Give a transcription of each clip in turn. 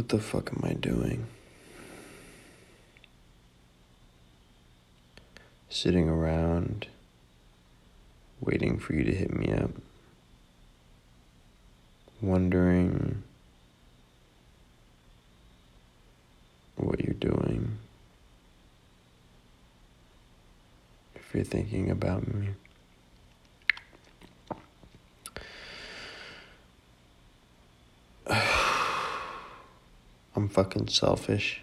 What the fuck am I doing? Sitting around, waiting for you to hit me up, wondering what you're doing, if you're thinking about me. I'm fucking selfish.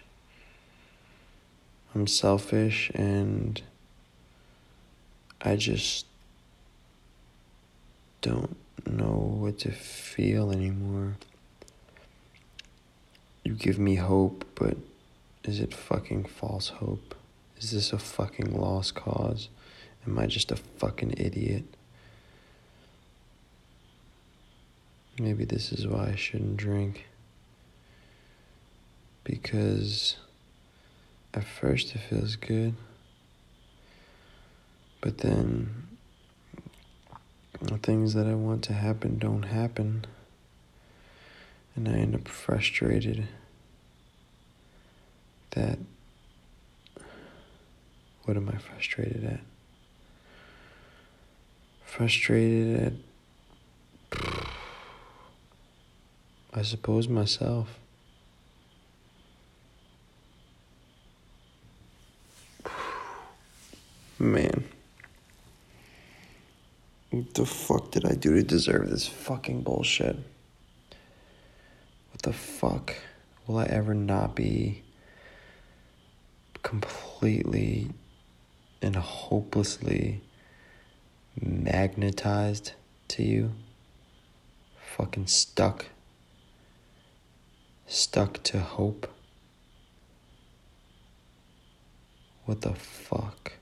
I'm selfish and I just don't know what to feel anymore. You give me hope, but is it fucking false hope? Is this a fucking lost cause? Am I just a fucking idiot? Maybe this is why I shouldn't drink because at first it feels good, but then the things that I want to happen don't happen, and I end up frustrated that. What am I frustrated at? Frustrated at. I suppose myself. Man. What the fuck did I do to deserve this fucking bullshit? What the fuck will I ever not be completely and hopelessly magnetized to you? Fucking stuck. Stuck to hope. What the fuck?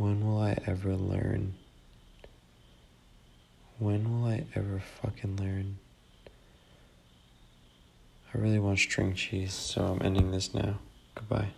When will I ever learn? When will I ever fucking learn? I really want string cheese, so I'm ending this now. Goodbye.